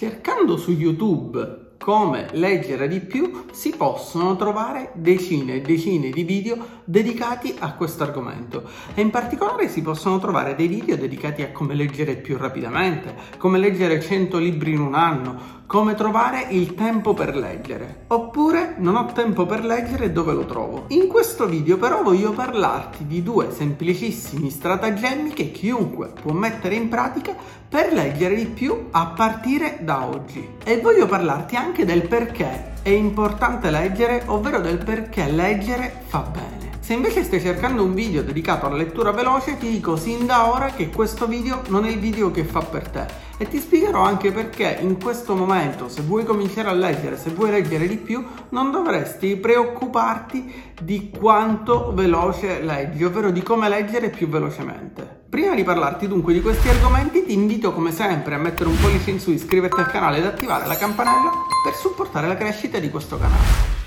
Cercando su YouTube come leggere di più si possono trovare decine e decine di video dedicati a questo argomento. E in particolare si possono trovare dei video dedicati a come leggere più rapidamente, come leggere 100 libri in un anno, come trovare il tempo per leggere. Oppure non ho tempo per leggere dove lo trovo. In questo video però voglio parlarti di due semplicissimi stratagemmi che chiunque può mettere in pratica per leggere di più a partire da oggi. E voglio parlarti anche del perché è importante leggere, ovvero del perché leggere fa bene. Se invece stai cercando un video dedicato alla lettura veloce, ti dico sin da ora che questo video non è il video che fa per te e ti spiegherò anche perché in questo momento, se vuoi cominciare a leggere, se vuoi leggere di più, non dovresti preoccuparti di quanto veloce leggi, ovvero di come leggere più velocemente. Prima di parlarti dunque di questi argomenti ti invito come sempre a mettere un pollice in su, iscriverti al canale ed attivare la campanella per supportare la crescita di questo canale.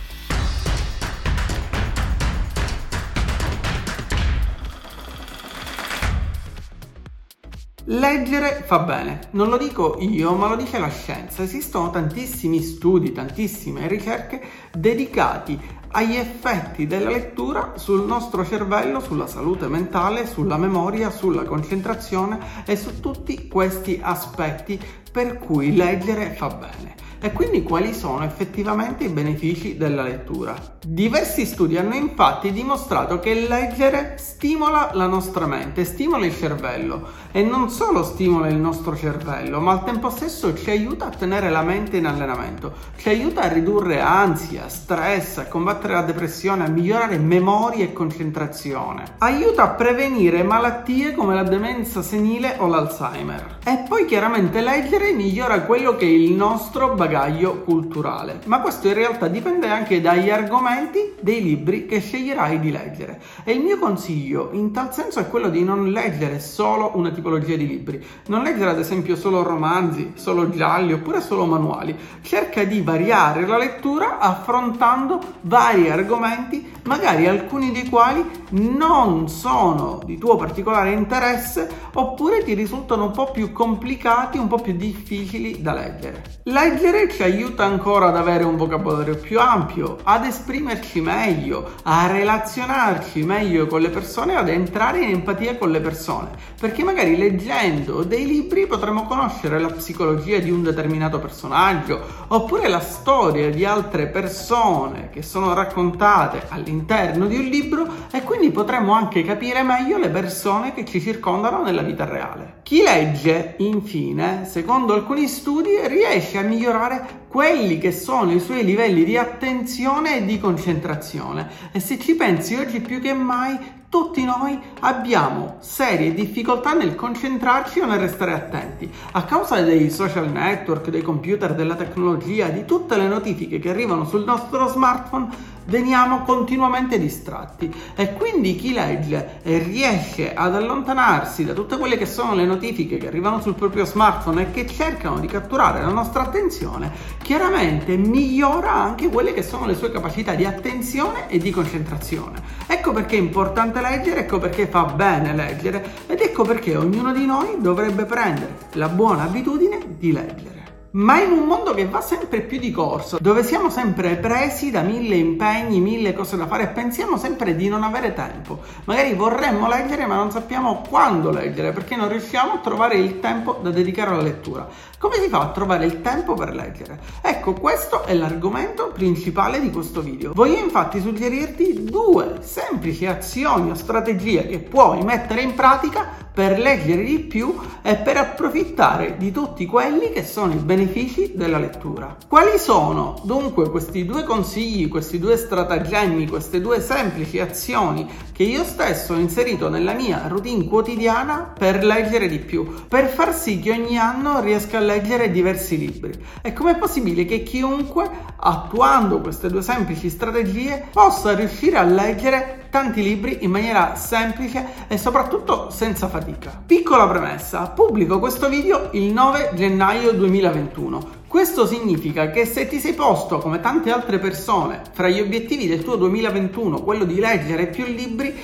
Leggere fa bene, non lo dico io, ma lo dice la scienza. Esistono tantissimi studi, tantissime ricerche dedicati agli effetti della lettura sul nostro cervello, sulla salute mentale, sulla memoria, sulla concentrazione e su tutti questi aspetti per cui leggere fa bene. E quindi quali sono effettivamente i benefici della lettura? Diversi studi hanno infatti dimostrato che leggere stimola la nostra mente, stimola il cervello e non solo stimola il nostro cervello, ma al tempo stesso ci aiuta a tenere la mente in allenamento, ci aiuta a ridurre ansia, stress, a combattere la depressione, a migliorare memoria e concentrazione, aiuta a prevenire malattie come la demenza senile o l'Alzheimer. E poi chiaramente leggere migliora quello che è il nostro bagaglio bagaglio culturale, ma questo in realtà dipende anche dagli argomenti dei libri che sceglierai di leggere. E il mio consiglio in tal senso è quello di non leggere solo una tipologia di libri, non leggere ad esempio solo romanzi, solo gialli oppure solo manuali. Cerca di variare la lettura affrontando vari argomenti, magari alcuni dei quali non sono di tuo particolare interesse oppure ti risultano un po' più complicati, un po' più difficili da leggere. Leggere ci aiuta ancora ad avere un vocabolario più ampio, ad esprimerci meglio, a relazionarci meglio con le persone, ad entrare in empatia con le persone, perché magari leggendo dei libri potremo conoscere la psicologia di un determinato personaggio, oppure la storia di altre persone che sono raccontate all'interno di un libro e quindi potremo anche capire meglio le persone che ci circondano nella vita reale. Chi legge, infine, secondo alcuni studi, riesce a migliorare migliorare quelli che sono i suoi livelli di attenzione e di concentrazione. E se ci pensi oggi più che mai, tutti noi abbiamo serie difficoltà nel concentrarci o nel restare attenti. A causa dei social network, dei computer, della tecnologia, di tutte le notifiche che arrivano sul nostro smartphone, veniamo continuamente distratti e quindi chi legge e riesce ad allontanarsi da tutte quelle che sono le notifiche che arrivano sul proprio smartphone e che cercano di catturare la nostra attenzione, chiaramente migliora anche quelle che sono le sue capacità di attenzione e di concentrazione. Ecco perché è importante leggere, ecco perché fa bene leggere ed ecco perché ognuno di noi dovrebbe prendere la buona abitudine di leggere ma in un mondo che va sempre più di corso, dove siamo sempre presi da mille impegni, mille cose da fare e pensiamo sempre di non avere tempo. Magari vorremmo leggere ma non sappiamo quando leggere perché non riusciamo a trovare il tempo da dedicare alla lettura. Come si fa a trovare il tempo per leggere? Ecco, questo è l'argomento principale di questo video. Voglio infatti suggerirti due semplici azioni o strategie che puoi mettere in pratica per leggere di più e per approfittare di tutti quelli che sono i benefici della lettura. Quali sono dunque questi due consigli, questi due stratagemmi, queste due semplici azioni che io stesso ho inserito nella mia routine quotidiana per leggere di più, per far sì che ogni anno riesca a leggere diversi libri? E com'è possibile che chiunque, attuando queste due semplici strategie, possa riuscire a leggere tanti libri in maniera semplice e soprattutto senza fatica. Piccola premessa, pubblico questo video il 9 gennaio 2021. Questo significa che se ti sei posto, come tante altre persone, fra gli obiettivi del tuo 2021 quello di leggere più libri,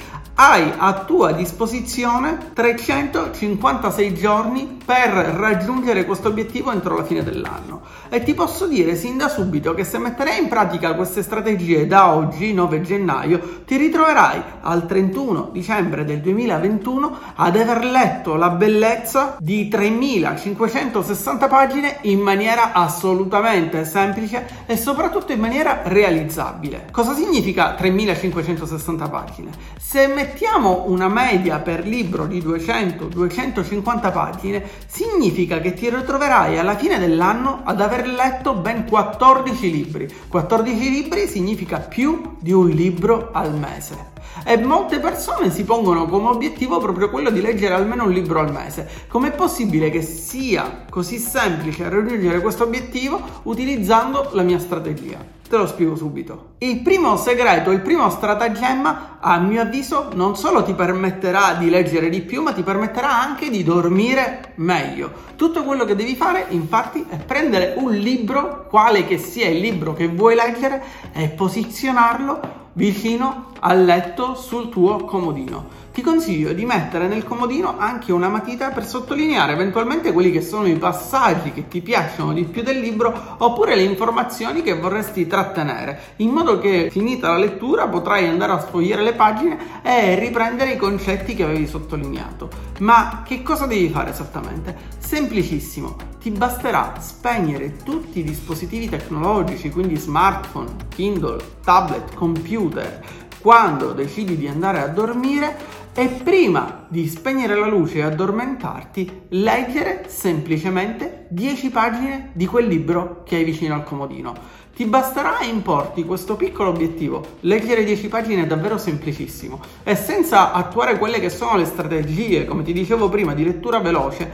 hai a tua disposizione 356 giorni per raggiungere questo obiettivo entro la fine dell'anno. E ti posso dire sin da subito che se metterai in pratica queste strategie da oggi, 9 gennaio, ti ritroverai al 31 dicembre del 2021 ad aver letto la bellezza di 3560 pagine in maniera assolutamente semplice e soprattutto in maniera realizzabile. Cosa significa 3560 pagine? Se mettiamo una media per libro di 200-250 pagine, significa che ti ritroverai alla fine dell'anno ad aver letto ben 14 libri. 14 libri significa più di un libro al mese. E molte persone si pongono come obiettivo proprio quello di leggere almeno un libro al mese. Com'è possibile che sia così semplice raggiungere questo obiettivo utilizzando la mia strategia? Te lo spiego subito. Il primo segreto, il primo stratagemma, a mio avviso, non solo ti permetterà di leggere di più, ma ti permetterà anche di dormire meglio. Tutto quello che devi fare, infatti, è prendere un libro, quale che sia il libro che vuoi leggere, e posizionarlo vicino al letto sul tuo comodino. Ti consiglio di mettere nel comodino anche una matita per sottolineare eventualmente quelli che sono i passaggi che ti piacciono di più del libro oppure le informazioni che vorresti trattenere, in modo che finita la lettura potrai andare a sfogliare le pagine e riprendere i concetti che avevi sottolineato. Ma che cosa devi fare esattamente? Semplicissimo, ti basterà spegnere tutti i dispositivi tecnologici, quindi smartphone, Kindle, tablet, computer, quando decidi di andare a dormire e prima di spegnere la luce e addormentarti, leggere semplicemente 10 pagine di quel libro che hai vicino al comodino. Ti basterà importi questo piccolo obiettivo. Leggere 10 pagine è davvero semplicissimo e senza attuare quelle che sono le strategie, come ti dicevo prima, di lettura veloce,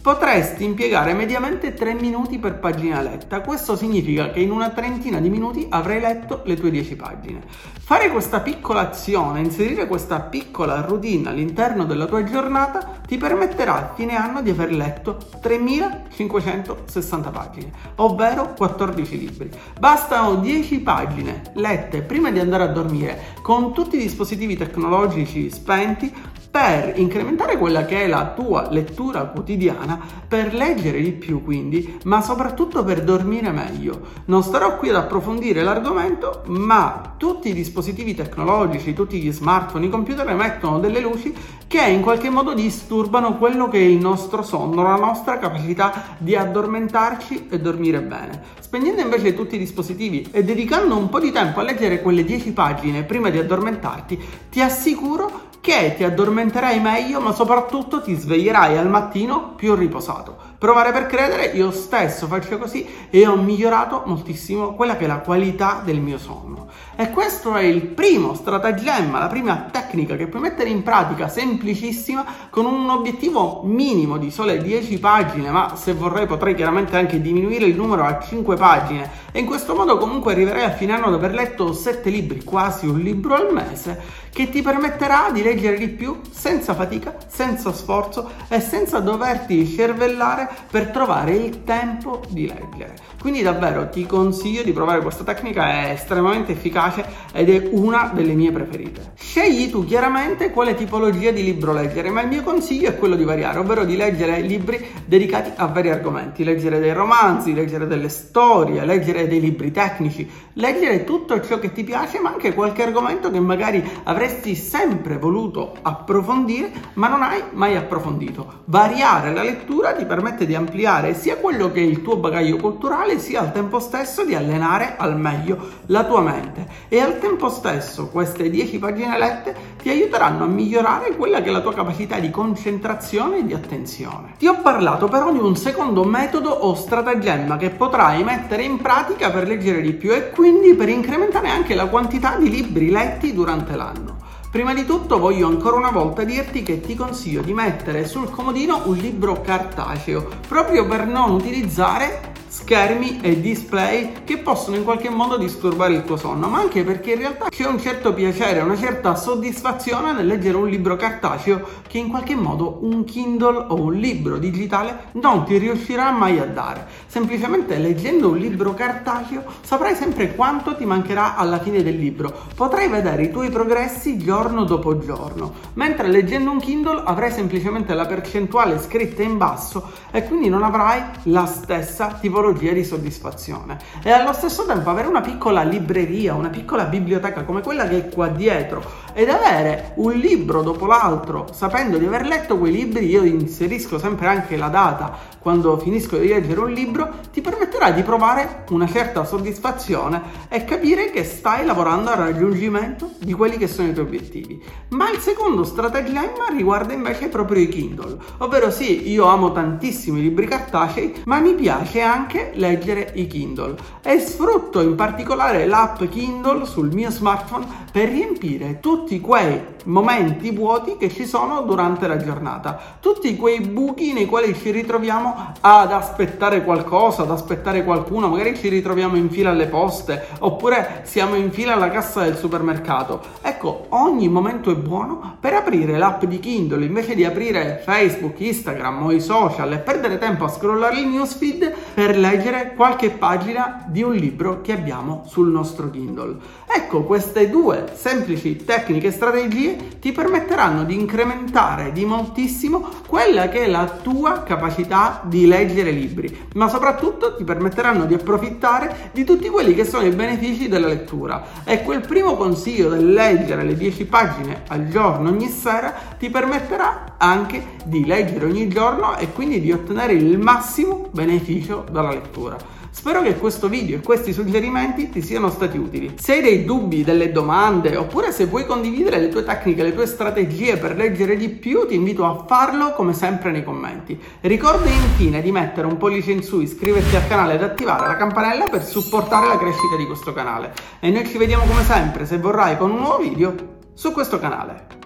potresti impiegare mediamente 3 minuti per pagina letta. Questo significa che in una trentina di minuti avrai letto le tue 10 pagine. Fare questa piccola azione, inserire questa piccola routine all'interno della tua giornata ti permetterà a fine anno di aver letto 3560 pagine, ovvero 14 libri. Bastano 10 pagine lette prima di andare a dormire con tutti i dispositivi tecnologici spenti per incrementare quella che è la tua lettura quotidiana, per leggere di più quindi, ma soprattutto per dormire meglio. Non starò qui ad approfondire l'argomento, ma tutti i dispositivi tecnologici, tutti gli smartphone, i computer emettono delle luci che in qualche modo disturbano quello che è il nostro sonno, la nostra capacità di addormentarci e dormire bene. Spegnendo invece tutti i dispositivi e dedicando un po' di tempo a leggere quelle 10 pagine prima di addormentarti, ti assicuro che ti addormenterai meglio, ma soprattutto ti sveglierai al mattino più riposato. Provare per credere, io stesso faccio così e ho migliorato moltissimo quella che è la qualità del mio sonno. E questo è il primo stratagemma, la prima tecnica che puoi mettere in pratica, semplicissima, con un obiettivo minimo di sole 10 pagine, ma se vorrei potrei chiaramente anche diminuire il numero a 5 pagine. E in questo modo comunque arriverei a fine anno ad aver letto 7 libri, quasi un libro al mese, che ti permetterà di leggere di più senza fatica, senza sforzo e senza doverti cervellare per trovare il tempo di leggere. Quindi davvero ti consiglio di provare questa tecnica, è estremamente efficace ed è una delle mie preferite. Scegli tu chiaramente quale tipologia di libro leggere, ma il mio consiglio è quello di variare, ovvero di leggere libri dedicati a vari argomenti, leggere dei romanzi, leggere delle storie, leggere dei libri tecnici, leggere tutto ciò che ti piace, ma anche qualche argomento che magari avresti sempre voluto approfondire, ma non hai mai approfondito. Variare la lettura ti permette di ampliare sia quello che è il tuo bagaglio culturale, sia al tempo stesso di allenare al meglio la tua mente e al tempo stesso queste 10 pagine lette ti aiuteranno a migliorare quella che è la tua capacità di concentrazione e di attenzione. Ti ho parlato però di un secondo metodo o stratagemma che potrai mettere in pratica per leggere di più e quindi per incrementare anche la quantità di libri letti durante l'anno. Prima di tutto voglio ancora una volta dirti che ti consiglio di mettere sul comodino un libro cartaceo, proprio per non utilizzare schermi e display che possono in qualche modo disturbare il tuo sonno, ma anche perché in realtà c'è un certo piacere, una certa soddisfazione nel leggere un libro cartaceo che in qualche modo un Kindle o un libro digitale non ti riuscirà mai a dare. Semplicemente leggendo un libro cartaceo saprai sempre quanto ti mancherà alla fine del libro, potrai vedere i tuoi progressi giorno dopo giorno, mentre leggendo un Kindle avrai semplicemente la percentuale scritta in basso e quindi non avrai la stessa tipologia di soddisfazione. E allo stesso tempo avere una piccola libreria, una piccola biblioteca come quella che è qua dietro ed avere un libro dopo l'altro, sapendo di aver letto quei libri, io inserisco sempre anche la data quando finisco di leggere un libro, ti permetterà di provare una certa soddisfazione e capire che stai lavorando al raggiungimento di quelli che sono i tuoi obiettivi. Ma il secondo stratagemma riguarda invece proprio i Kindle, ovvero sì, io amo tantissimo i libri cartacei, ma mi piace anche leggere i Kindle e sfrutto in particolare l'app Kindle sul mio smartphone per riempire tutti quei momenti vuoti che ci sono durante la giornata, tutti quei buchi nei quali ci ritroviamo ad aspettare qualcosa, ad aspettare qualcuno, magari ci ritroviamo in fila alle poste oppure siamo in fila alla cassa del supermercato. Ecco, ogni momento è buono per aprire l'app di Kindle invece di aprire Facebook, Instagram o i social e perdere tempo a scrollare il newsfeed per leggere qualche pagina di un libro che abbiamo sul nostro Kindle. Ecco, queste due semplici tecniche e strategie ti permetteranno di incrementare di moltissimo quella che è la tua capacità di leggere libri, ma soprattutto ti permetteranno di approfittare di tutti quelli che sono i benefici della lettura. E quel primo consiglio del leggere le 10 pagine al giorno ogni sera ti permetterà anche di leggere ogni giorno e quindi di ottenere il massimo beneficio dalla lettura. Spero che questo video e questi suggerimenti ti siano stati utili. Se hai dei dubbi, delle domande, oppure se vuoi condividere le tue tecniche, le tue strategie per leggere di più, ti invito a farlo come sempre nei commenti. Ricorda infine di mettere un pollice in su, iscriverti al canale ed attivare la campanella per supportare la crescita di questo canale. E noi ci vediamo come sempre, se vorrai, con un nuovo video su questo canale.